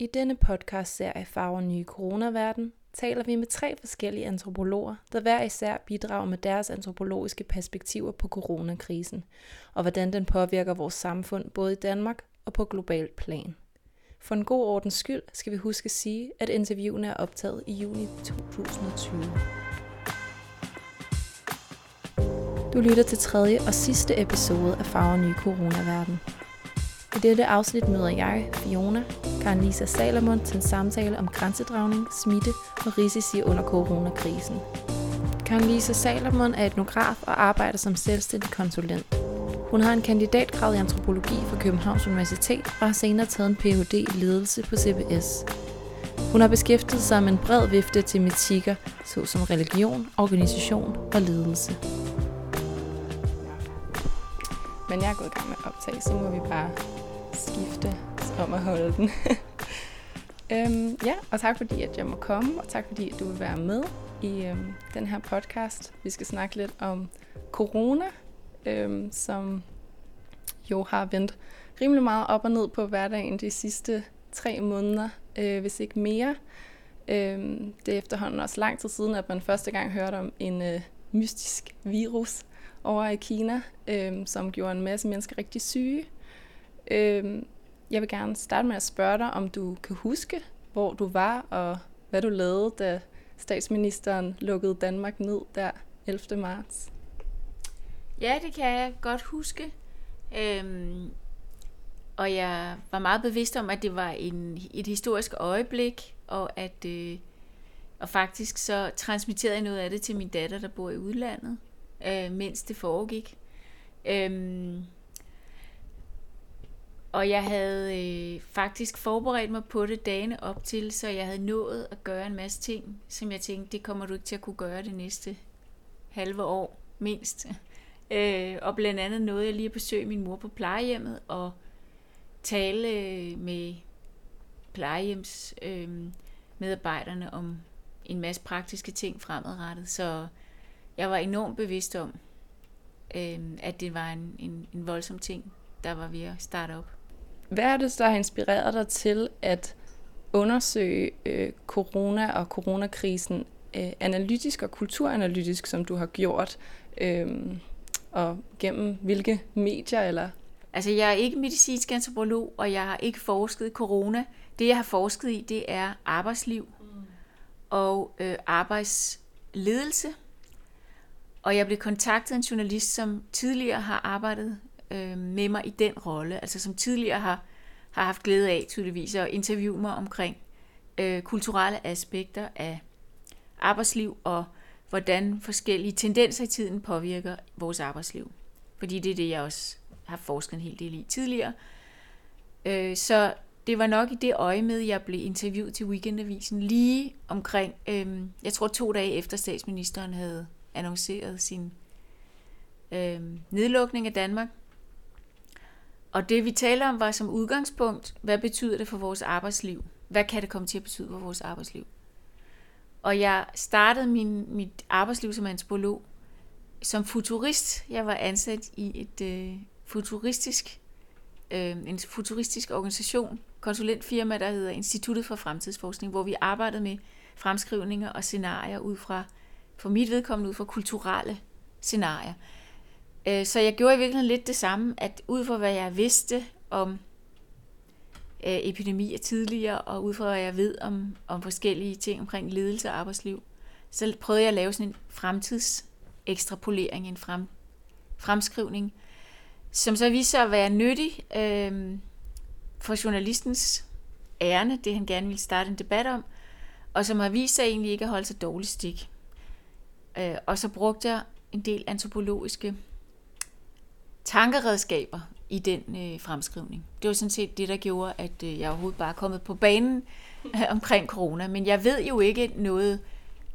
I denne podcast-serie Farver Nye Coronaverden taler vi med tre forskellige antropologer, der hver især bidrager med deres antropologiske perspektiver på coronakrisen, og hvordan den påvirker vores samfund både i Danmark og på globalt plan. For en god ordens skyld skal vi huske at sige, at interviewene er optaget i juni 2020. Du lytter til tredje og sidste episode af Farver Nye Coronaverden. I dette afsnit møder jeg, Fiona, Karen Lisa Salomon til en samtale om grænsedragning, smitte og risici under coronakrisen. Karen Lisa Salomon er etnograf og arbejder som selvstændig konsulent. Hun har en kandidatgrad i antropologi fra Københavns Universitet og har senere taget en Ph.D. i ledelse på CBS. Hun har beskæftiget sig med en bred vifte af tematikker, såsom religion, organisation og ledelse. Men jeg er gået i gang med at optage, så må vi bare skifte om at holde den. øhm, ja, og tak fordi, at jeg må komme, og tak fordi, at du vil være med i øhm, den her podcast. Vi skal snakke lidt om corona, øhm, som jo har vendt rimelig meget op og ned på hverdagen de sidste tre måneder, øh, hvis ikke mere. Øhm, det er efterhånden også lang tid siden, at man første gang hørte om en øh, mystisk virus over i Kina, øh, som gjorde en masse mennesker rigtig syge. Øh, jeg vil gerne starte med at spørge dig, om du kan huske, hvor du var og hvad du lavede, da statsministeren lukkede Danmark ned der 11. marts. Ja, det kan jeg godt huske. Øhm, og jeg var meget bevidst om, at det var en, et historisk øjeblik, og at øh, og faktisk så transmitterede jeg noget af det til min datter, der bor i udlandet, øh, mens det foregik. Øhm, og jeg havde øh, faktisk forberedt mig på det dagene op til, så jeg havde nået at gøre en masse ting, som jeg tænkte, det kommer du ikke til at kunne gøre det næste halve år, mindst. Øh, og blandt andet nåede jeg lige at besøge min mor på plejehjemmet og tale øh, med plejehjemsmedarbejderne øh, medarbejderne om en masse praktiske ting fremadrettet. Så jeg var enormt bevidst om, øh, at det var en, en, en voldsom ting, der var ved at starte op. Hvad er det, der har inspireret dig til at undersøge øh, corona og coronakrisen øh, analytisk og kulturanalytisk, som du har gjort? Øh, og gennem hvilke medier? eller? Altså, jeg er ikke medicinsk antropolog, og jeg har ikke forsket i corona. Det, jeg har forsket i, det er arbejdsliv mm. og øh, arbejdsledelse. Og jeg blev kontaktet af en journalist, som tidligere har arbejdet øh, med mig i den rolle, altså som tidligere har, har haft glæde af tydeligvis at interviewe mig omkring øh, kulturelle aspekter af arbejdsliv og hvordan forskellige tendenser i tiden påvirker vores arbejdsliv. Fordi det er det, jeg også har forsket en hel del i tidligere. Øh, så det var nok i det øje med, jeg blev interviewet til Weekendavisen lige omkring, øh, jeg tror to dage efter statsministeren havde annonceret sin øh, nedlukning af Danmark. Og det vi taler om var som udgangspunkt, hvad betyder det for vores arbejdsliv? Hvad kan det komme til at betyde for vores arbejdsliv? Og jeg startede min, mit arbejdsliv som antropolog som futurist. Jeg var ansat i et øh, futuristisk, øh, en futuristisk organisation, konsulentfirma, der hedder Instituttet for Fremtidsforskning, hvor vi arbejdede med fremskrivninger og scenarier ud fra, for mit vedkommende ud fra kulturelle scenarier. Øh, så jeg gjorde i virkeligheden lidt det samme, at ud fra hvad jeg vidste om øh, epidemier tidligere, og ud fra hvad jeg ved om, om forskellige ting omkring ledelse og arbejdsliv, så prøvede jeg at lave sådan en fremtidsekstrapolering, en frem, fremskrivning, som så viste sig at være nyttig øh, for journalistens ærne, det han gerne ville starte en debat om, og som har vist sig egentlig ikke at holde sig dårligt stik. Øh, og så brugte jeg en del antropologiske tankeredskaber i den øh, fremskrivning. Det var sådan set det, der gjorde, at øh, jeg overhovedet bare er kommet på banen øh, omkring corona. Men jeg ved jo ikke noget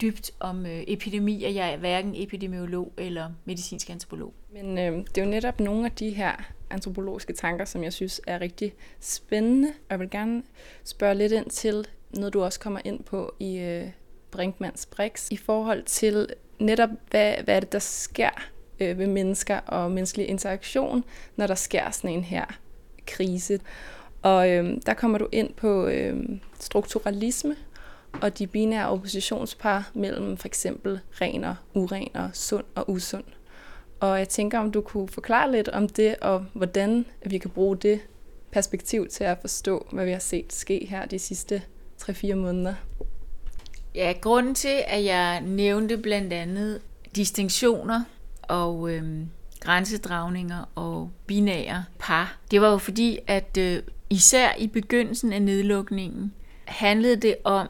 dybt om øh, epidemier. Jeg er hverken epidemiolog eller medicinsk antropolog. Men øh, det er jo netop nogle af de her antropologiske tanker, som jeg synes er rigtig spændende. Og jeg vil gerne spørge lidt ind til noget, du også kommer ind på i øh, Brinkmanns Brix, i forhold til netop, hvad, hvad er det, der sker øh, ved mennesker og menneskelig interaktion, når der sker sådan en her krise. Og øh, der kommer du ind på øh, strukturalisme og de binære oppositionspar mellem for eksempel ren og uren og sund og usund. Og jeg tænker, om du kunne forklare lidt om det, og hvordan vi kan bruge det perspektiv til at forstå, hvad vi har set ske her de sidste 3-4 måneder. Ja, grunden til, at jeg nævnte blandt andet distinktioner og øhm, grænsedragninger og binære par, det var jo fordi, at øh, især i begyndelsen af nedlukningen handlede det om,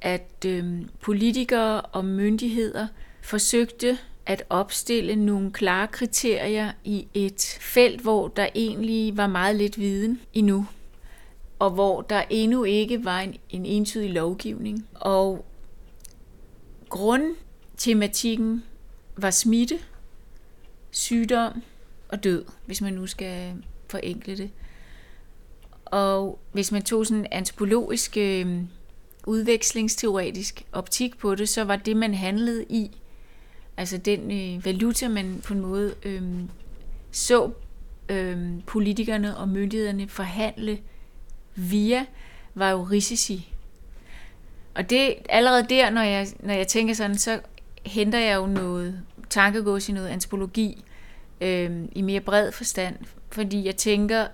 at øh, politikere og myndigheder forsøgte at opstille nogle klare kriterier i et felt, hvor der egentlig var meget lidt viden endnu, og hvor der endnu ikke var en, en entydig lovgivning. Og grundtematikken var smitte, sygdom og død, hvis man nu skal forenkle det. Og hvis man tog sådan en antropologisk, øh, udvekslingsteoretisk optik på det, så var det, man handlede i, altså den øh, valuta, man på en måde øh, så øh, politikerne og myndighederne forhandle via, var jo risici. Og det allerede der, når jeg, når jeg tænker sådan, så henter jeg jo noget tankegods i noget antropologi øh, i mere bred forstand, fordi jeg tænker,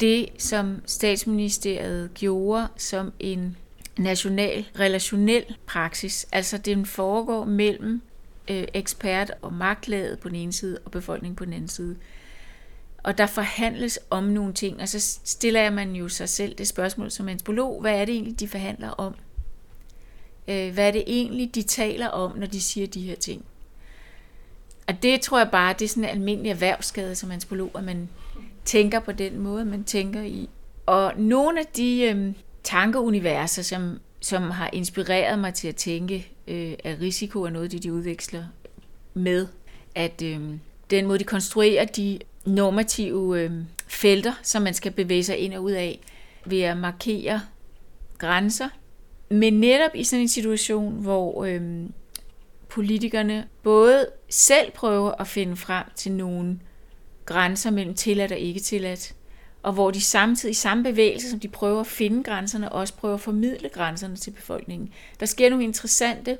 det som statsministeriet gjorde som en national relationel praksis, altså den foregår mellem øh, ekspert og magtlaget på den ene side og befolkningen på den anden side. Og der forhandles om nogle ting, og så stiller man jo sig selv det spørgsmål som antropolog, hvad er det egentlig, de forhandler om? Øh, hvad er det egentlig, de taler om, når de siger de her ting? Og det tror jeg bare, det er sådan en almindelig erhvervsskade som antropolog, at man tænker på den måde, man tænker i. Og nogle af de øh, tankeuniverser, som, som har inspireret mig til at tænke, øh, at risiko er noget, det de udveksler med, at øh, den måde, de konstruerer de normative øh, felter, som man skal bevæge sig ind og ud af, ved at markere grænser. Men netop i sådan en situation, hvor øhm, politikerne både selv prøver at finde frem til nogle grænser mellem tilladt og ikke tilladt, og hvor de samtidig i samme bevægelse, som de prøver at finde grænserne, også prøver at formidle grænserne til befolkningen. Der sker nogle interessante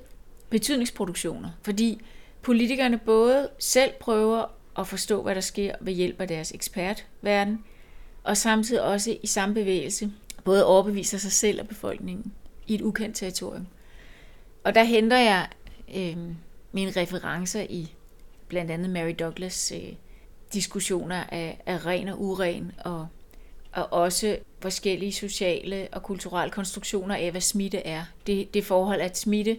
betydningsproduktioner, fordi politikerne både selv prøver at forstå, hvad der sker ved hjælp af deres ekspertverden, og samtidig også i samme bevægelse både overbeviser sig selv og befolkningen i et ukendt territorium. Og der henter jeg øh, mine referencer i blandt andet Mary Douglas' øh, diskussioner af, af ren og uren, og, og også forskellige sociale og kulturelle konstruktioner af, hvad smitte er. Det, det forhold, at smitte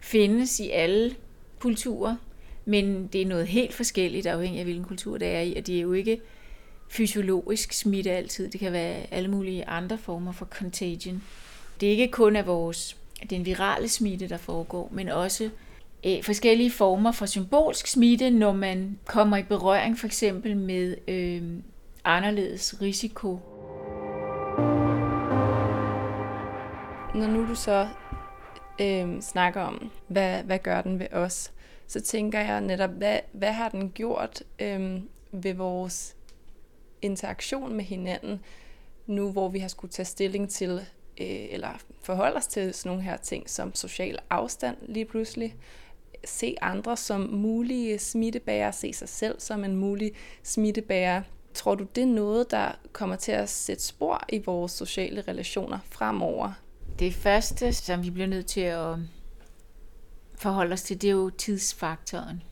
findes i alle kulturer, men det er noget helt forskelligt afhængig af, hvilken kultur det er i, og det er jo ikke fysiologisk smitte altid. Det kan være alle mulige andre former for contagion. Det ikke kun er vores, den virale smitte, der foregår, men også øh, forskellige former for symbolsk smitte, når man kommer i berøring for eksempel med øh, anderledes risiko. Når nu du så øh, snakker om, hvad, hvad gør den ved os, så tænker jeg netop, hvad, hvad har den gjort øh, ved vores interaktion med hinanden, nu hvor vi har skulle tage stilling til, øh, eller forholde os til sådan nogle her ting som social afstand lige pludselig, se andre som mulige smittebærere, se sig selv som en mulig smittebærer. Tror du, det er noget, der kommer til at sætte spor i vores sociale relationer fremover? Det første, som vi bliver nødt til at forholde os til, det er jo tidsfaktoren.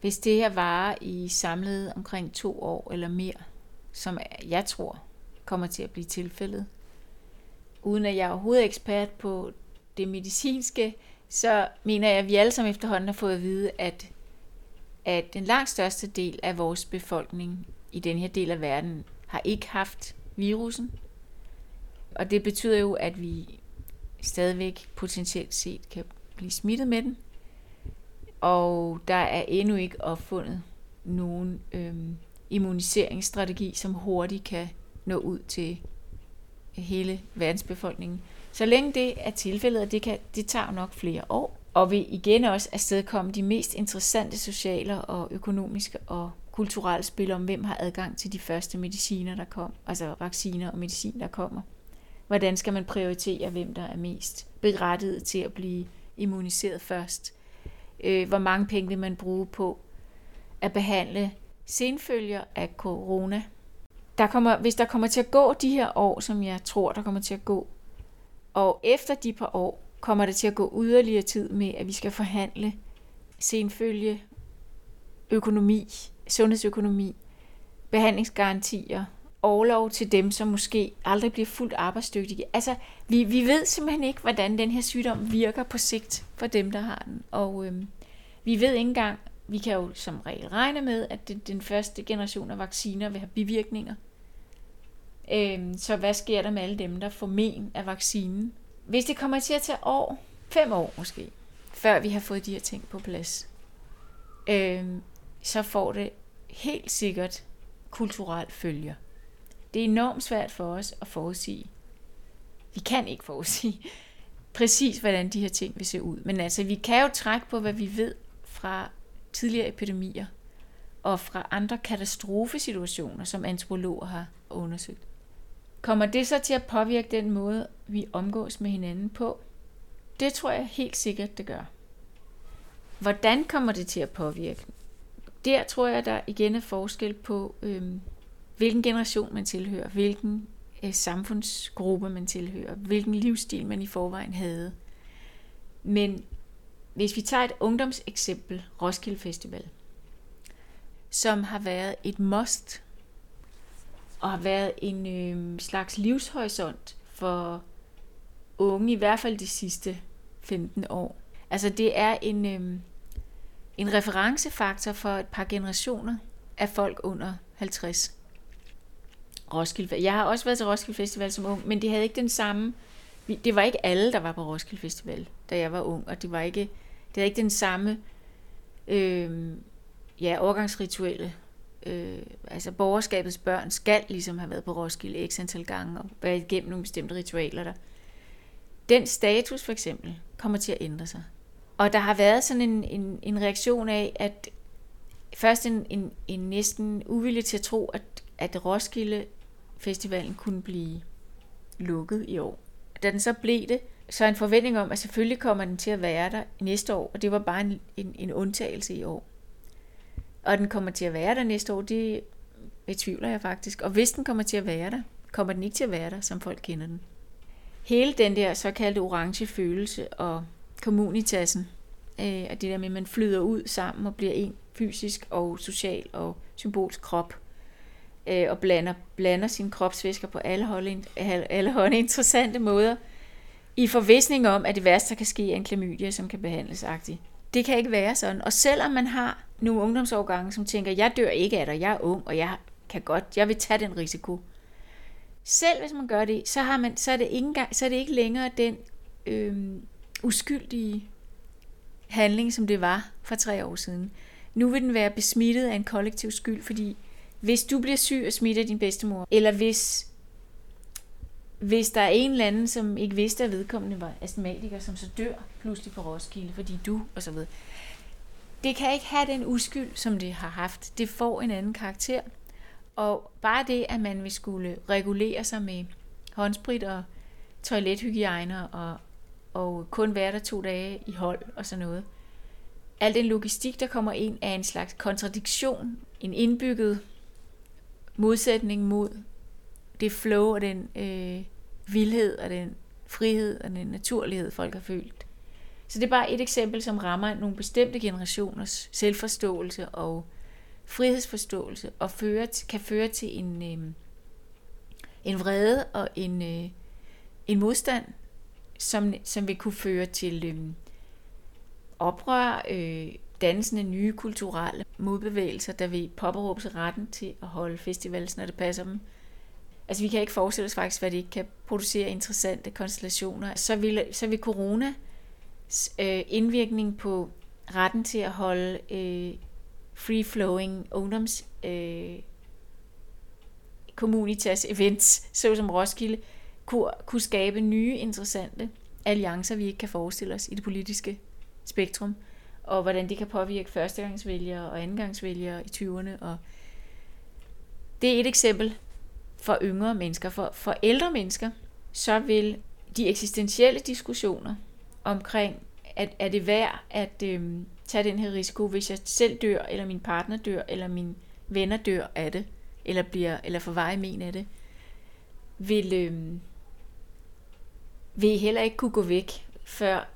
Hvis det her varer i samlet omkring to år eller mere, som jeg tror kommer til at blive tilfældet, uden at jeg er overhovedet ekspert på det medicinske, så mener jeg, at vi alle sammen efterhånden har fået at vide, at, at den langt største del af vores befolkning i den her del af verden har ikke haft virusen. Og det betyder jo, at vi stadigvæk potentielt set kan blive smittet med den. Og der er endnu ikke opfundet nogen øhm, immuniseringsstrategi, som hurtigt kan nå ud til hele verdensbefolkningen. Så længe det er tilfældet, og det, kan, det tager nok flere år, og vil igen også afstedkomme de mest interessante sociale og økonomiske og kulturelle spil om, hvem har adgang til de første mediciner, der kom, altså vacciner og medicin, der kommer. Hvordan skal man prioritere, hvem der er mest berettiget til at blive immuniseret først? Øh, hvor mange penge vil man bruge på at behandle senfølger af corona? Der kommer, hvis der kommer til at gå de her år, som jeg tror, der kommer til at gå, og efter de par år, kommer det til at gå yderligere tid med, at vi skal forhandle senfølge, økonomi, sundhedsøkonomi, behandlingsgarantier, overlov til dem, som måske aldrig bliver fuldt arbejdsdygtige. Altså, vi, vi ved simpelthen ikke, hvordan den her sygdom virker på sigt for dem, der har den. Og øhm, vi ved ikke engang, vi kan jo som regel regne med, at det, den første generation af vacciner vil have bivirkninger. Øhm, så hvad sker der med alle dem, der får men af vaccinen? Hvis det kommer til at tage år, fem år måske, før vi har fået de her ting på plads, øhm, så får det helt sikkert kulturelt følger. Det er enormt svært for os at forudsige. Vi kan ikke forudsige præcis, hvordan de her ting vil se ud. Men altså, vi kan jo trække på, hvad vi ved fra tidligere epidemier og fra andre katastrofesituationer, som antropologer har undersøgt. Kommer det så til at påvirke den måde, vi omgås med hinanden på? Det tror jeg helt sikkert, det gør. Hvordan kommer det til at påvirke? Der tror jeg, der igen er forskel på, øhm, hvilken generation man tilhører, hvilken øh, samfundsgruppe man tilhører, hvilken livsstil man i forvejen havde. Men hvis vi tager et ungdomseksempel, Roskilde Festival, som har været et must og har været en øh, slags livshorisont for unge, i hvert fald de sidste 15 år. Altså det er en, øh, en referencefaktor for et par generationer af folk under 50. Roskilde. Jeg har også været til Roskilde Festival som ung, men det havde ikke den samme... Det var ikke alle, der var på Roskilde Festival, da jeg var ung, og det var ikke, det er ikke den samme øh, ja, overgangsrituelle øh, altså borgerskabets børn skal ligesom have været på Roskilde x antal gange og være igennem nogle bestemte ritualer der. Den status for eksempel kommer til at ændre sig. Og der har været sådan en, en, en reaktion af, at først en, en, en næsten uvilje til at tro, at, at Roskilde Festivalen kunne blive lukket i år. Da den så blev det, så en forventning om, at selvfølgelig kommer den til at være der næste år, og det var bare en, en, en undtagelse i år. Og den kommer til at være der næste år, det betvivler jeg faktisk. Og hvis den kommer til at være der, kommer den ikke til at være der, som folk kender den. Hele den der såkaldte orange følelse og kommunitassen, øh, og det der med, at man flyder ud sammen og bliver en fysisk og social og symbolsk krop, øh, og blander, blander sine kropsvæsker på alle hold, alle hold interessante måder, i forvisning om, at det værste, der kan ske, er en klamydia, som kan behandles agtigt. Det kan ikke være sådan. Og selvom man har nogle ungdomsårgange, som tænker, jeg dør ikke af dig, jeg er ung, og jeg kan godt, jeg vil tage den risiko. Selv hvis man gør det, så, har man, så, er, det ikke engang, så er det ikke længere den øh, uskyldige handling, som det var for tre år siden. Nu vil den være besmittet af en kollektiv skyld, fordi hvis du bliver syg og smitter din bedstemor, eller hvis, hvis der er en eller anden, som ikke vidste, at vedkommende var astmatiker, som så dør pludselig på Roskilde, fordi du, og så videre. Det kan ikke have den uskyld, som det har haft. Det får en anden karakter. Og bare det, at man vil skulle regulere sig med håndsprit og toilethygiejner og, og kun være der to dage i hold og sådan noget. Al den logistik, der kommer ind, er en slags kontradiktion, en indbygget modsætning mod det flow og den øh, vildhed og den frihed og den naturlighed, folk har følt. Så det er bare et eksempel, som rammer nogle bestemte generationers selvforståelse og frihedsforståelse og føre, kan føre til en, øh, en vrede og en, øh, en modstand, som, som vil kunne føre til øh, oprør, øh, dannelsen af nye kulturelle modbevægelser, der vil påberåbe sig retten til at holde festivals, når det passer dem. Altså vi kan ikke forestille os faktisk, hvad det ikke kan producere interessante konstellationer. Så vil, så vil corona øh, indvirkning på retten til at holde øh, free-flowing ungdoms øh, communitas events, såsom Roskilde, kunne, kunne skabe nye interessante alliancer, vi ikke kan forestille os i det politiske spektrum. og hvordan det kan påvirke førstegangsvælgere og andengangsvælgere i 20'erne. Og det er et eksempel for yngre mennesker. For, for ældre mennesker, så vil de eksistentielle diskussioner omkring, at er det værd at øhm, tage den her risiko, hvis jeg selv dør, eller min partner dør, eller mine venner dør af det, eller bliver eller får veje men af det, vil, øhm, vil heller ikke kunne gå væk, før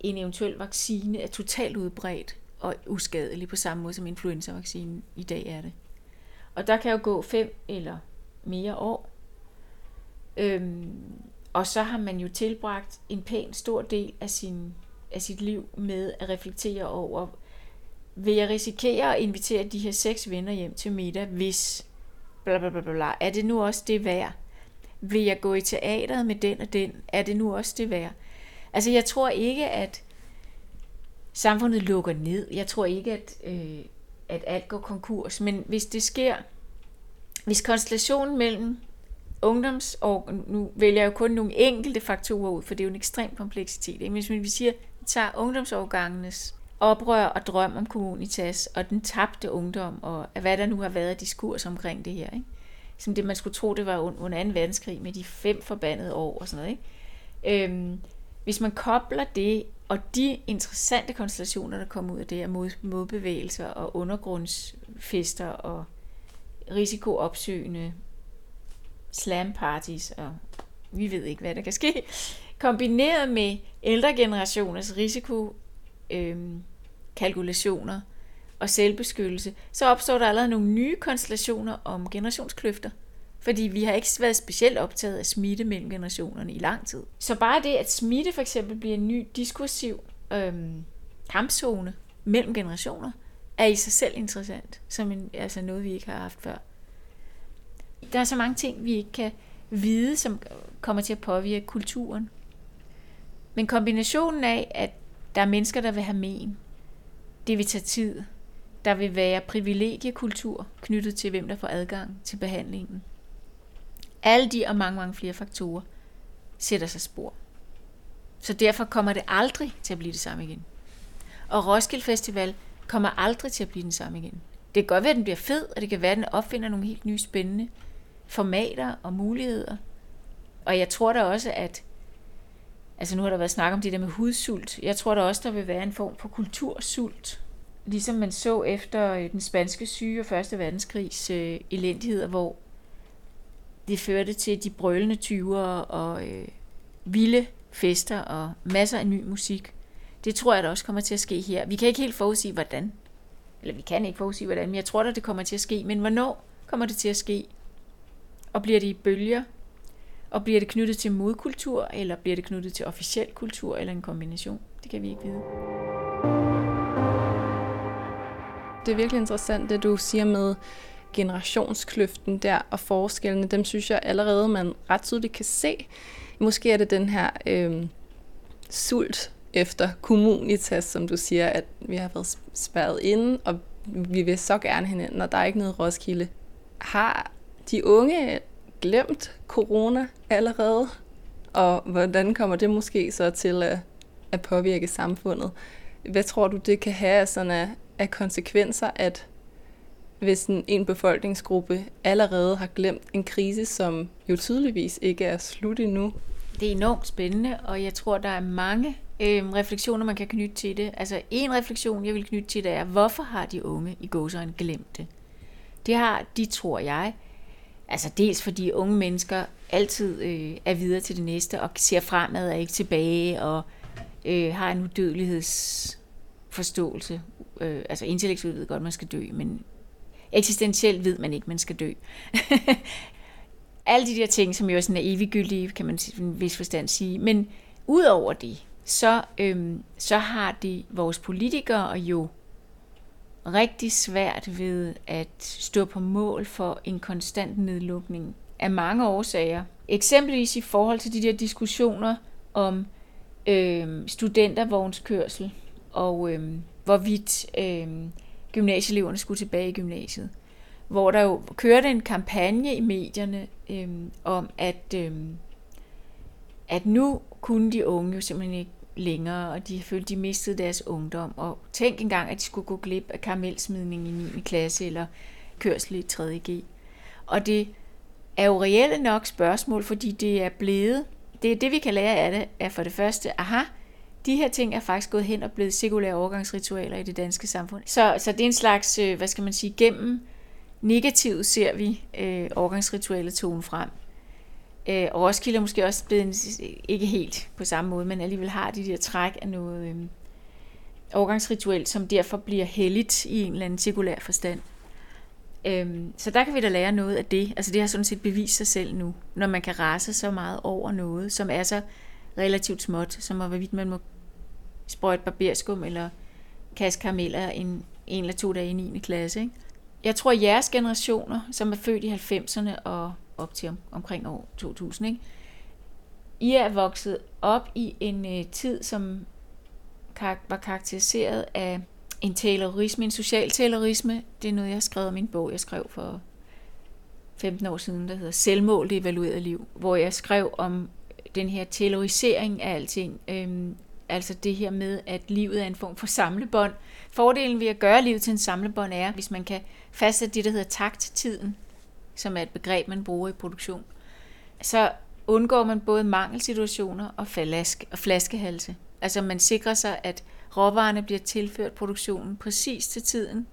en eventuel vaccine er totalt udbredt og uskadelig på samme måde som influenzavaccinen i dag er det. Og der kan jo gå 5 eller mere år. Øhm, og så har man jo tilbragt en pæn stor del af, sin, af sit liv med at reflektere over, vil jeg risikere at invitere de her seks venner hjem til middag, hvis bla bla bla bla, er det nu også det værd? Vil jeg gå i teateret med den og den? Er det nu også det værd? Altså jeg tror ikke, at samfundet lukker ned. Jeg tror ikke, at, øh, at alt går konkurs. Men hvis det sker, hvis konstellationen mellem ungdoms- og nu vælger jeg jo kun nogle enkelte faktorer ud, for det er jo en ekstrem kompleksitet. Ikke? Hvis vi siger, at vi tager ungdomsårgangenes oprør og drøm om kommunitas, og den tabte ungdom, og hvad der nu har været af diskurs omkring det her. Ikke? Som det, man skulle tro, det var under 2. verdenskrig med de fem forbandede år og sådan noget. Ikke? Øhm, hvis man kobler det og de interessante konstellationer, der kommer ud af det, er mod, modbevægelser og undergrundsfester og risikoopsøgende slam parties, og vi ved ikke, hvad der kan ske, kombineret med ældre generationers risiko øhm, kalkulationer og selvbeskyttelse, så opstår der allerede nogle nye konstellationer om generationskløfter. Fordi vi har ikke været specielt optaget af smitte mellem generationerne i lang tid. Så bare det, at smitte for eksempel bliver en ny diskursiv øhm, kampzone mellem generationer, er i sig selv interessant, som en, altså noget, vi ikke har haft før. Der er så mange ting, vi ikke kan vide, som kommer til at påvirke kulturen. Men kombinationen af, at der er mennesker, der vil have men, det vil tage tid. Der vil være privilegiekultur knyttet til, hvem der får adgang til behandlingen. Alle de og mange, mange flere faktorer sætter sig spor. Så derfor kommer det aldrig til at blive det samme igen. Og Roskilde Festival kommer aldrig til at blive den samme igen. Det kan godt være, at den bliver fed, og det kan være, at den opfinder nogle helt nye spændende formater og muligheder. Og jeg tror da også, at altså nu har der været snak om det der med hudsult. Jeg tror da også, der vil være en form for kultursult. Ligesom man så efter øh, den spanske syge og første verdenskrigs øh, elendigheder, hvor det førte til de brølende tyvere og øh, vilde fester og masser af ny musik. Det tror jeg da også kommer til at ske her. Vi kan ikke helt forudsige, hvordan. Eller vi kan ikke forudsige, hvordan, men jeg tror da, det kommer til at ske. Men hvornår kommer det til at ske? Og bliver det i bølger? Og bliver det knyttet til modkultur, eller bliver det knyttet til officiel kultur, eller en kombination? Det kan vi ikke vide. Det er virkelig interessant, det du siger med generationskløften der og forskellene. Dem synes jeg allerede, man ret tydeligt kan se. Måske er det den her øh, sult efter kommunitas, som du siger, at vi har været spærret inde, og vi vil så gerne hinanden, og der er ikke noget Roskilde. Har de unge glemt corona allerede? Og hvordan kommer det måske så til at, at påvirke samfundet? Hvad tror du, det kan have sådan af, af konsekvenser, at hvis en, en befolkningsgruppe allerede har glemt en krise, som jo tydeligvis ikke er slut endnu? Det er enormt spændende, og jeg tror, der er mange øh, refleksioner, man kan knytte til det. Altså en refleksion, jeg vil knytte til det er, hvorfor har de unge i gåsøjne glemt det? Det har de, tror jeg, altså dels fordi unge mennesker altid øh, er videre til det næste, og ser fremad og ikke tilbage, og øh, har en udødelighedsforståelse. Øh, altså intellektuelt ved godt, man skal dø, men eksistentielt ved man ikke, man skal dø. Alle de der ting, som jo er sådan er eviggyldige, kan man i en vis forstand sige. Men udover det, så, øhm, så har de vores politikere jo rigtig svært ved at stå på mål for en konstant nedlukning af mange årsager. Eksempelvis i forhold til de der diskussioner om øhm, studentervognskørsel og øhm, hvorvidt øhm, gymnasieeleverne skulle tilbage i gymnasiet. Hvor der jo kørte en kampagne i medierne øhm, om, at, øhm, at nu kunne de unge jo simpelthen ikke længere, og de følte, de mistede deres ungdom. Og tænk engang, at de skulle gå glip af karamelsmidning i 9. klasse, eller kørsel i 3.G. Og det er jo reelle nok spørgsmål, fordi det er blevet, det er det, vi kan lære af det, er for det første, aha, de her ting er faktisk gået hen og blevet sekulære overgangsritualer i det danske samfund. Så, så det er en slags, øh, hvad skal man sige, gennem negativt ser vi øh, overgangsritualet tone frem. Øh, og Roskilde er måske også blevet, en, ikke helt på samme måde, men alligevel har de der træk af noget øh, overgangsrituelt, som derfor bliver helligt i en eller anden cirkulær forstand. Øh, så der kan vi da lære noget af det. Altså det har sådan set bevist sig selv nu, når man kan rase så meget over noget, som er så relativt småt, som hvorvidt man må sprøjte barberskum eller kaste karameller en, en eller to dage i 9. klasse. Ikke? Jeg tror, at jeres generationer, som er født i 90'erne og op til om, omkring år 2000, ikke? I er vokset op i en øh, tid, som kar- var karakteriseret af en taylorisme, en social taylorisme. Det er noget, jeg har skrevet min bog, jeg skrev for 15 år siden, der hedder Selvmål, det evaluerede liv, hvor jeg skrev om den her taylorisering af alting. Øhm, altså det her med, at livet er en form for samlebånd. Fordelen ved at gøre livet til en samlebånd er, hvis man kan fastsætte det, der hedder takt, tiden, som er et begreb, man bruger i produktion, så undgår man både mangelsituationer og, falask, og flaskehalse. Altså man sikrer sig, at råvarerne bliver tilført produktionen præcis til tiden,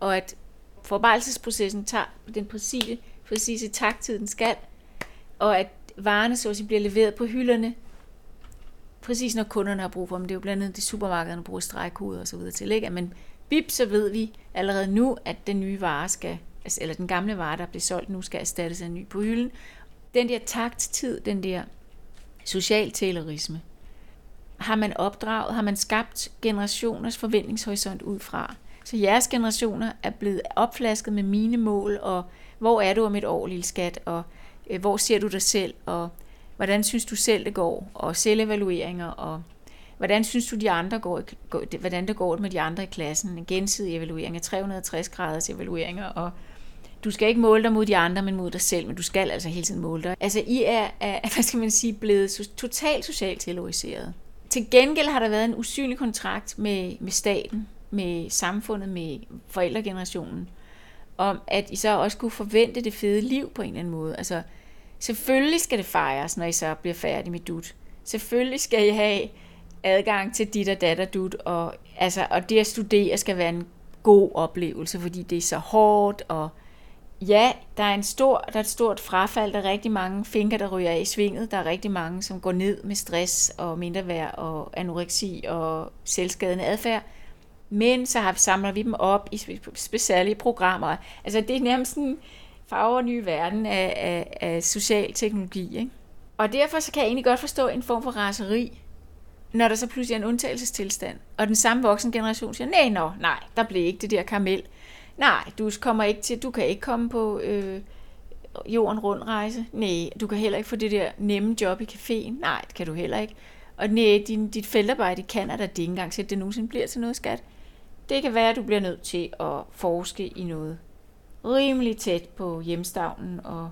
og at forarbejdelsesprocessen tager den præcise, præcise taktid, den skal, og at varerne så at sige, bliver leveret på hylderne, præcis når kunderne har brug for dem. Det er jo blandt andet de supermarkederne, bruger stregkoder og så videre til. Ikke? Men bip, så ved vi allerede nu, at den nye vare skal, Altså, eller den gamle vare, der bliver solgt nu, skal erstattes af en ny på hylden. Den der takttid, den der socialtælerisme, har man opdraget, har man skabt generationers forventningshorisont ud fra. Så jeres generationer er blevet opflasket med mine mål, og hvor er du om et år, lille skat, og øh, hvor ser du dig selv, og hvordan synes du selv det går, og selvevalueringer, og hvordan synes du de andre går, hvordan det går med de andre i klassen, en gensidig evaluering af 360 graders evalueringer, og du skal ikke måle dig mod de andre, men mod dig selv, men du skal altså hele tiden måle dig. Altså, I er, er hvad skal man sige, blevet totalt socialt terroriseret. Til gengæld har der været en usynlig kontrakt med, med staten, med samfundet, med forældregenerationen, om at I så også kunne forvente det fede liv på en eller anden måde. Altså, selvfølgelig skal det fejres, når I så bliver færdige med dut. Selvfølgelig skal I have adgang til dit og datter dut, og, altså, og det at studere skal være en god oplevelse, fordi det er så hårdt, og ja, der er, en stor, der er et stort frafald, der er rigtig mange fingre, der ryger af i svinget, der er rigtig mange, som går ned med stress og mindreværd og anoreksi og selvskadende adfærd, men så har, samler vi dem op i specielle programmer. Altså det er nærmest en farver nye verden af, af, af social teknologi. Ikke? Og derfor så kan jeg egentlig godt forstå en form for raseri, når der så pludselig er en undtagelsestilstand, og den samme voksen generation siger, nej, nå, nej, der blev ikke det der karamel. Nej, du kommer ikke til, du kan ikke komme på øh, jorden rundt rejse. Nej, du kan heller ikke få det der nemme job i caféen. Nej, det kan du heller ikke. Og nej, din, dit feltarbejde i Canada, det er ikke engang at det nogensinde bliver til noget skat. Det kan være, at du bliver nødt til at forske i noget rimelig tæt på hjemstavnen. Og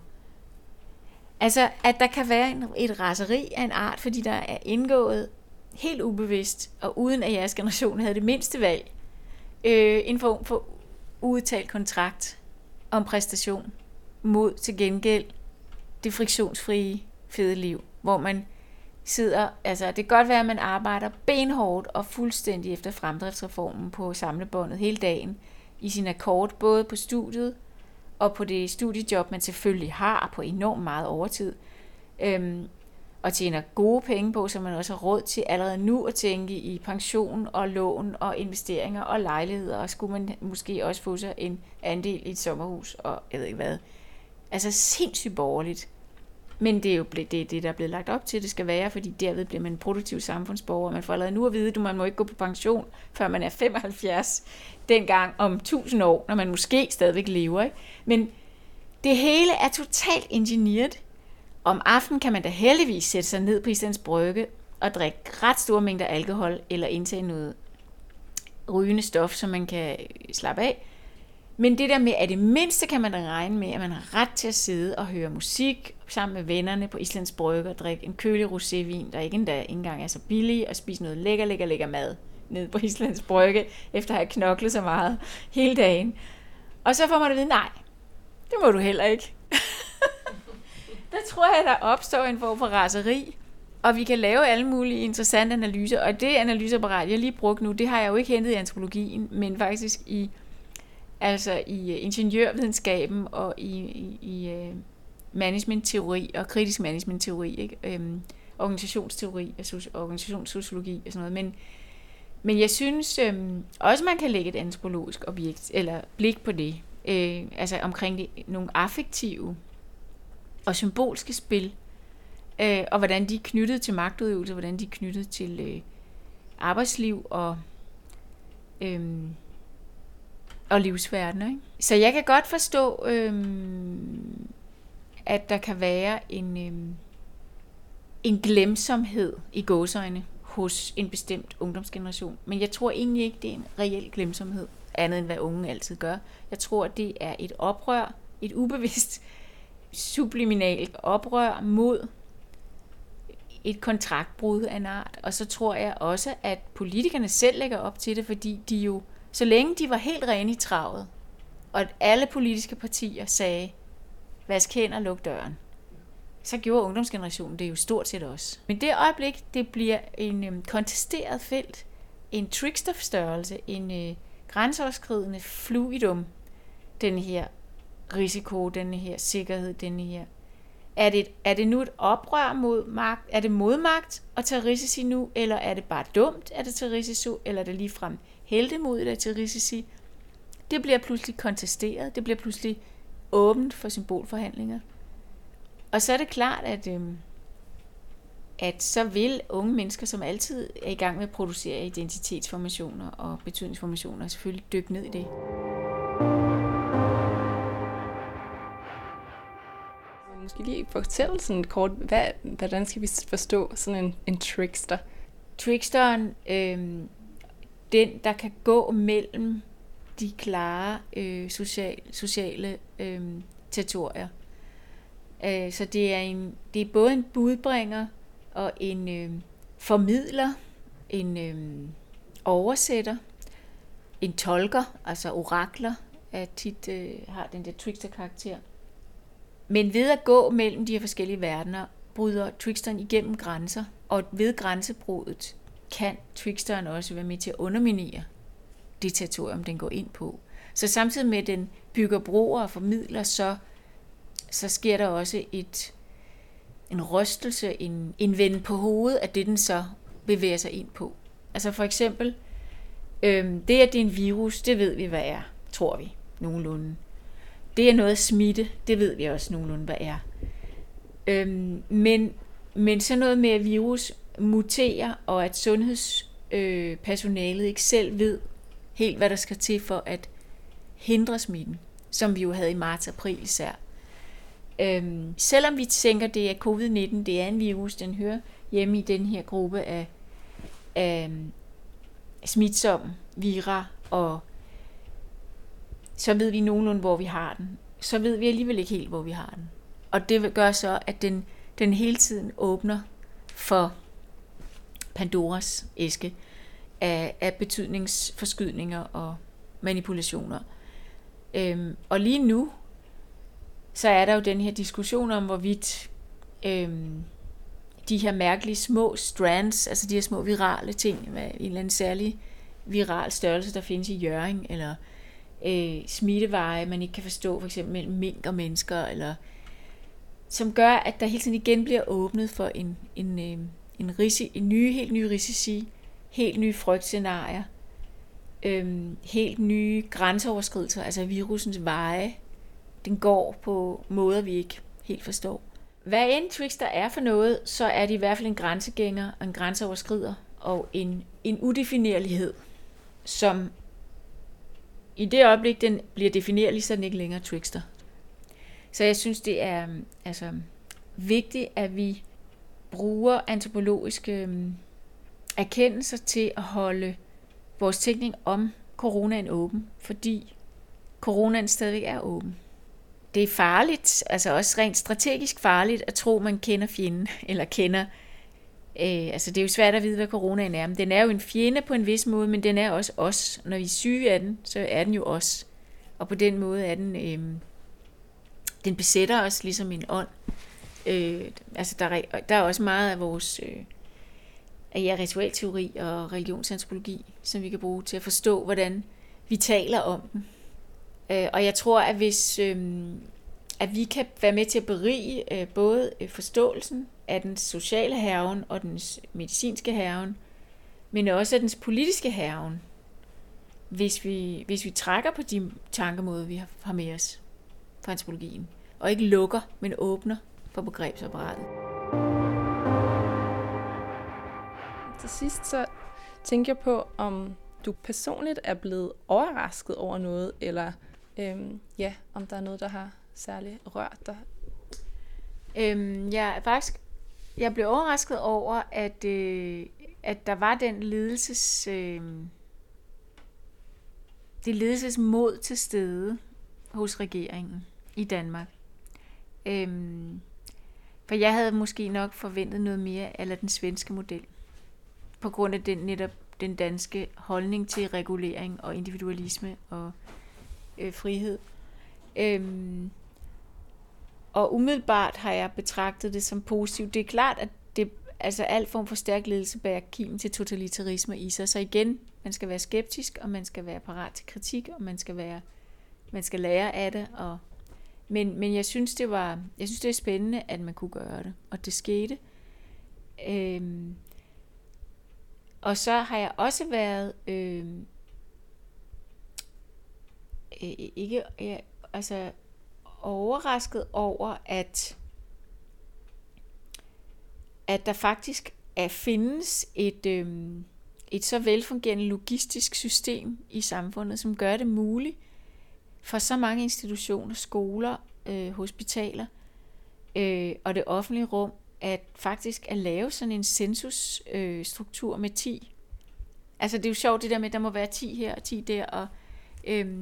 altså, at der kan være en, et raseri af en art, fordi der er indgået helt ubevidst, og uden at jeres generation havde det mindste valg, øh, en form for udtalt kontrakt om præstation mod til gengæld det friktionsfrie fede liv, hvor man sidder, altså det kan godt være, at man arbejder benhårdt og fuldstændig efter fremdriftsreformen på samlebåndet hele dagen i sin akkord, både på studiet og på det studiejob, man selvfølgelig har på enormt meget overtid, øhm, og tjener gode penge på, så man også har råd til allerede nu at tænke i pension og lån og investeringer og lejligheder, og skulle man måske også få sig en andel i et sommerhus og jeg ved ikke hvad. Altså sindssygt borgerligt. Men det er jo det, det, der er blevet lagt op til, det skal være, fordi derved bliver man en produktiv samfundsborger. Man får allerede nu at vide, at man må ikke gå på pension, før man er 75, dengang om 1000 år, når man måske stadigvæk lever. Ikke? Men det hele er totalt ingenieret. Om aftenen kan man da heldigvis sætte sig ned på Islands Brygge og drikke ret store mængder alkohol, eller indtage noget rygende stof, så man kan øh, slappe af. Men det der med, at det mindste kan man regne med, at man har ret til at sidde og høre musik sammen med vennerne på Islands Brygge og drikke en kølig rosévin, der ikke endda ikke engang er så billig, og spise noget lækker, lækker, lækker mad ned på Islands Brygge, efter at have knoklet så meget hele dagen. Og så får man at vide, nej, det må du heller ikke der tror jeg, der opstår en form for raseri, og vi kan lave alle mulige interessante analyser, og det analyseapparat, jeg lige brugte nu, det har jeg jo ikke hentet i antropologien, men faktisk i, altså i øh, ingeniørvidenskaben og i, i, i øh, managementteori og kritisk managementteori, ikke? Øhm, organisationsteori og organisationssociologi og sådan noget. Men, men jeg synes øhm, også, man kan lægge et antropologisk objekt, eller blik på det, øh, altså omkring det, nogle affektive og symbolske spil, øh, og hvordan de er knyttet til magtudøvelse, hvordan de er knyttet til øh, arbejdsliv og, øh, og livsverden. Ikke? Så jeg kan godt forstå, øh, at der kan være en, øh, en glemsomhed i gåsøjne hos en bestemt ungdomsgeneration. Men jeg tror egentlig ikke, det er en reel glemsomhed, andet end hvad unge altid gør. Jeg tror, det er et oprør, et ubevidst subliminalt oprør mod et kontraktbrud af en art. Og så tror jeg også, at politikerne selv lægger op til det, fordi de jo, så længe de var helt rene i travet, og at alle politiske partier sagde, vask hænder, luk døren, så gjorde ungdomsgenerationen det jo stort set også. Men det øjeblik, det bliver en øhm, kontesteret felt, en tricksterstørrelse, en øh, grænseoverskridende fluidum, den her risiko, den her sikkerhed, den her er det, er det nu et oprør mod magt? Er det modmagt at tage risici nu? Eller er det bare dumt at det tage risici? Eller er det ligefrem heldemodigt at tage risici? Det bliver pludselig kontesteret. Det bliver pludselig åbent for symbolforhandlinger. Og så er det klart, at, øh, at så vil unge mennesker, som altid er i gang med at producere identitetsformationer og betydningsformationer, selvfølgelig dykke ned i det. Måske lige fortælle sådan kort, hvad, hvordan skal vi forstå sådan en, en trickster? Tricksteren, øh, den der kan gå mellem de klare øh, social, sociale øh, territorier. Øh, så det er, en, det er både en budbringer og en øh, formidler, en øh, oversætter, en tolker, altså orakler, er tit øh, har den der trickster-karakter. Men ved at gå mellem de her forskellige verdener, bryder tricksteren igennem grænser, og ved grænsebruddet kan tricksteren også være med til at underminere det territorium, den går ind på. Så samtidig med, at den bygger broer og formidler, så, så sker der også et, en rystelse, en, en vend på hovedet af det, den så bevæger sig ind på. Altså for eksempel, øhm, det at det er en virus, det ved vi, hvad er, tror vi, nogenlunde det er noget at smitte, det ved vi også nogenlunde, hvad er. Øhm, men, men sådan noget med, at virus muterer, og at sundhedspersonalet øh, ikke selv ved helt, hvad der skal til for at hindre smitten, som vi jo havde i marts-april især. Øhm, selvom vi tænker, det er covid-19, det er en virus, den hører hjemme i den her gruppe af, af smitsomme vira og så ved vi nogenlunde, hvor vi har den. Så ved vi alligevel ikke helt, hvor vi har den. Og det gør så, at den, den hele tiden åbner for Pandoras æske af, af betydningsforskydninger og manipulationer. Øhm, og lige nu, så er der jo den her diskussion om, hvorvidt øhm, de her mærkelige små strands, altså de her små virale ting, med en eller anden særlig viral størrelse, der findes i Jøring, eller øh, smitteveje, man ikke kan forstå, for eksempel mellem mink og mennesker, eller som gør, at der hele tiden igen bliver åbnet for en, en, øh, en, risi, en ny, helt ny risici, helt nye frygtscenarier, øh, helt nye grænseoverskridelser, altså virusens veje, den går på måder, vi ikke helt forstår. Hvad end Trickster er for noget, så er det i hvert fald en grænsegænger, en grænseoverskrider og en, en udefinerlighed, som i det øjeblik, den bliver defineret, så er den ikke længere trickster. Så jeg synes, det er øhm, altså, vigtigt, at vi bruger antropologiske øhm, erkendelser til at holde vores tænkning om coronaen åben, fordi coronaen stadigvæk er åben. Det er farligt, altså også rent strategisk farligt, at tro, man kender fjenden, eller kender Øh, altså det er jo svært at vide, hvad coronaen er, men den er jo en fjende på en vis måde, men den er også os. Når vi er syge af den, så er den jo os. Og på den måde er den, øh, den besætter os ligesom en ånd. Øh, altså der er, der er også meget af vores øh, af ja, ritualteori og religionsantropologi, som vi kan bruge til at forstå, hvordan vi taler om den. Øh, og jeg tror, at hvis øh, at vi kan være med til at berige øh, både øh, forståelsen af den sociale haven og den medicinske haven, men også af dens politiske haven, hvis vi, hvis vi trækker på de tankemåder, vi har med os fra antropologien, og ikke lukker, men åbner for begrebsapparatet. Til sidst så tænker jeg på, om du personligt er blevet overrasket over noget, eller øhm, ja, om der er noget, der har særligt rørt dig? Øhm, jeg er faktisk jeg blev overrasket over, at, øh, at der var den ledelses... Øh, det ledelsesmod til stede hos regeringen i Danmark. Øhm, for jeg havde måske nok forventet noget mere af den svenske model. På grund af den netop den danske holdning til regulering og individualisme og øh, frihed. Øhm, og umiddelbart har jeg betragtet det som positivt. Det er klart, at det, altså al form for stærk ledelse bærer kimen til totalitarisme i sig. Så igen, man skal være skeptisk, og man skal være parat til kritik, og man skal være man skal lære af det. Og, men, men jeg synes, det var, jeg synes, det er spændende, at man kunne gøre det. Og det skete. Øhm, og så har jeg også været øhm, øh, ikke, ja, altså overrasket over, at, at der faktisk er, findes et, øh, et så velfungerende logistisk system i samfundet, som gør det muligt for så mange institutioner, skoler, øh, hospitaler øh, og det offentlige rum, at faktisk at lave sådan en censusstruktur øh, med 10. Altså det er jo sjovt det der med, at der må være 10 her og 10 der, og øh,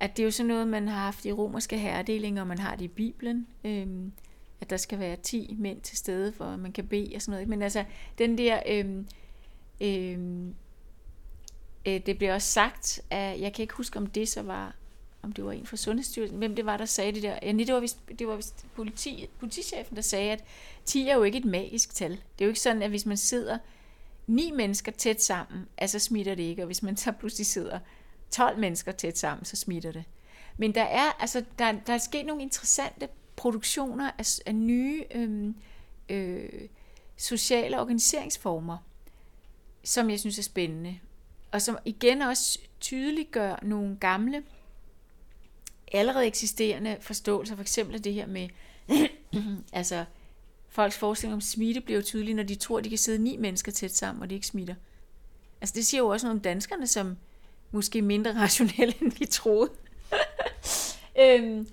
at det er jo sådan noget, man har haft i romerske herredelinger, og man har det i Bibelen, øhm, at der skal være 10 mænd til stede, for man kan bede og sådan noget. Men altså, den der... Øhm, øhm, øh, det blev også sagt, at jeg kan ikke huske, om det så var om det var en fra Sundhedsstyrelsen, hvem det var, der sagde det der. Ja, det var vist, det var vist politi, politichefen, der sagde, at 10 er jo ikke et magisk tal. Det er jo ikke sådan, at hvis man sidder ni mennesker tæt sammen, altså smitter det ikke, og hvis man så pludselig sidder 12 mennesker tæt sammen, så smitter det. Men der er, altså, der, der er sket nogle interessante produktioner af, af nye øh, øh, sociale organiseringsformer, som jeg synes er spændende. Og som igen også tydeliggør nogle gamle, allerede eksisterende forståelser, for eksempel det her med, altså folks forestilling om smitte bliver jo tydelig, når de tror, de kan sidde ni mennesker tæt sammen, og det ikke smitter. Altså det siger jo også noget om danskerne, som måske mindre rationelle, end vi troede. øhm,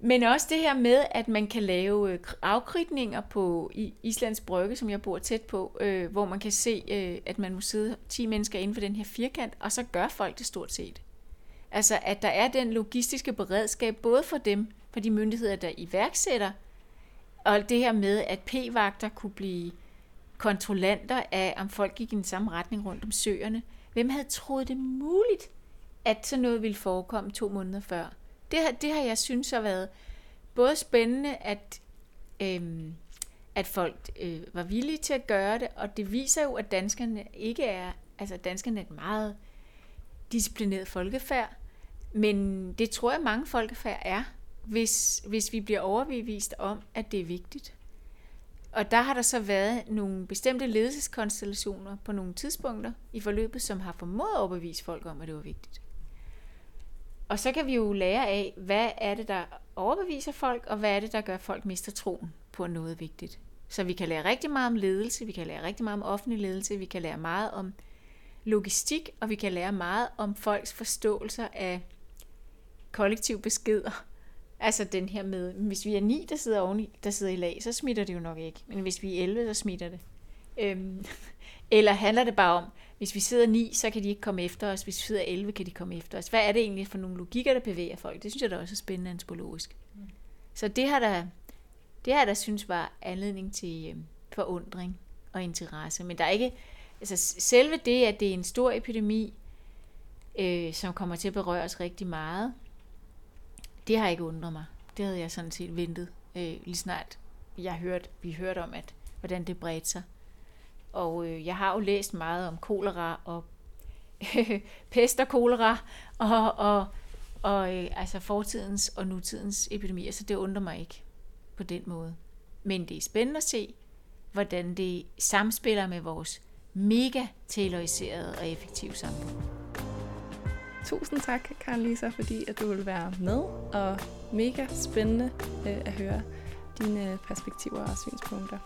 men også det her med, at man kan lave øh, afkridninger på Islands Brygge, som jeg bor tæt på, øh, hvor man kan se, øh, at man må sidde 10 mennesker inden for den her firkant, og så gør folk det stort set. Altså, at der er den logistiske beredskab, både for dem, for de myndigheder, der iværksætter, og det her med, at p-vagter kunne blive kontrollanter af, om folk gik i den samme retning rundt om søerne. Hvem havde troet det muligt, at sådan noget ville forekomme to måneder før? Det har, det har jeg synes har været både spændende, at, øhm, at folk øh, var villige til at gøre det, og det viser jo, at danskerne ikke er, altså danskerne er et meget disciplineret folkefærd, men det tror jeg mange folkefærd er, hvis, hvis vi bliver overbevist om, at det er vigtigt. Og der har der så været nogle bestemte ledelseskonstellationer på nogle tidspunkter i forløbet, som har formået at overbevise folk om, at det var vigtigt. Og så kan vi jo lære af, hvad er det, der overbeviser folk, og hvad er det, der gør folk mister troen på noget vigtigt. Så vi kan lære rigtig meget om ledelse, vi kan lære rigtig meget om offentlig ledelse, vi kan lære meget om logistik, og vi kan lære meget om folks forståelser af kollektiv beskeder Altså den her med, hvis vi er ni, der sidder oveni, der sidder i lag, så smitter det jo nok ikke. Men hvis vi er 11, så smitter det. Øhm, eller handler det bare om, hvis vi sidder ni, så kan de ikke komme efter os. Hvis vi sidder 11, kan de komme efter os. Hvad er det egentlig for nogle logikker, der bevæger folk? Det synes jeg da også er spændende antropologisk. Mm. Så det har der, det har der synes var anledning til øh, forundring og interesse. Men der er ikke, altså selve det, at det er en stor epidemi, øh, som kommer til at berøre os rigtig meget, det har ikke undret mig. Det havde jeg sådan set ventet øh, lige snart jeg hørte, vi hørte om, at hvordan det bredte sig. Og øh, jeg har jo læst meget om kolera og pest og kolera og, og, og øh, altså fortidens og nutidens epidemier, så det undrer mig ikke på den måde. Men det er spændende at se, hvordan det samspiller med vores mega tailoriserede og effektive samfund. Tusind tak, Karen Lisa, fordi at du vil være med, og mega spændende øh, at høre dine perspektiver og synspunkter.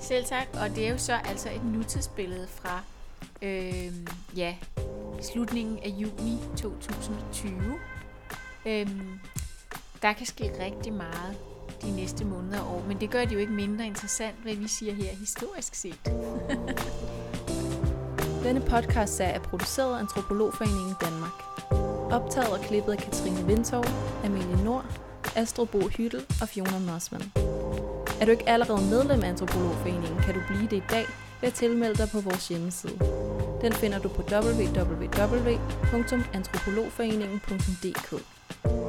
Selv tak, og det er jo så altså et nutidsbillede fra øh, ja, slutningen af juni 2020. Øh, der kan ske rigtig meget de næste måneder og år, men det gør det jo ikke mindre interessant, hvad vi siger her historisk set. Denne podcast er produceret af Antropologforeningen Danmark. Optaget og klippet af Katrine Vintov, Amelie Nord, Astrid Bo Hyttel og Fiona Mossman. Er du ikke allerede medlem af Antropologforeningen, kan du blive det i dag ved at tilmelde dig på vores hjemmeside. Den finder du på www.antropologforeningen.dk.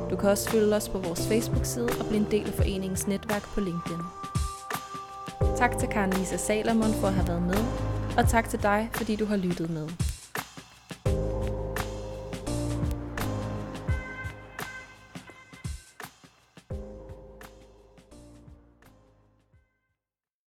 Du kan også følge os på vores Facebook-side og blive en del af foreningens netværk på LinkedIn. Tak til Karen Lisa Salomon for at have været med, og tak til dig, fordi du har lyttet med.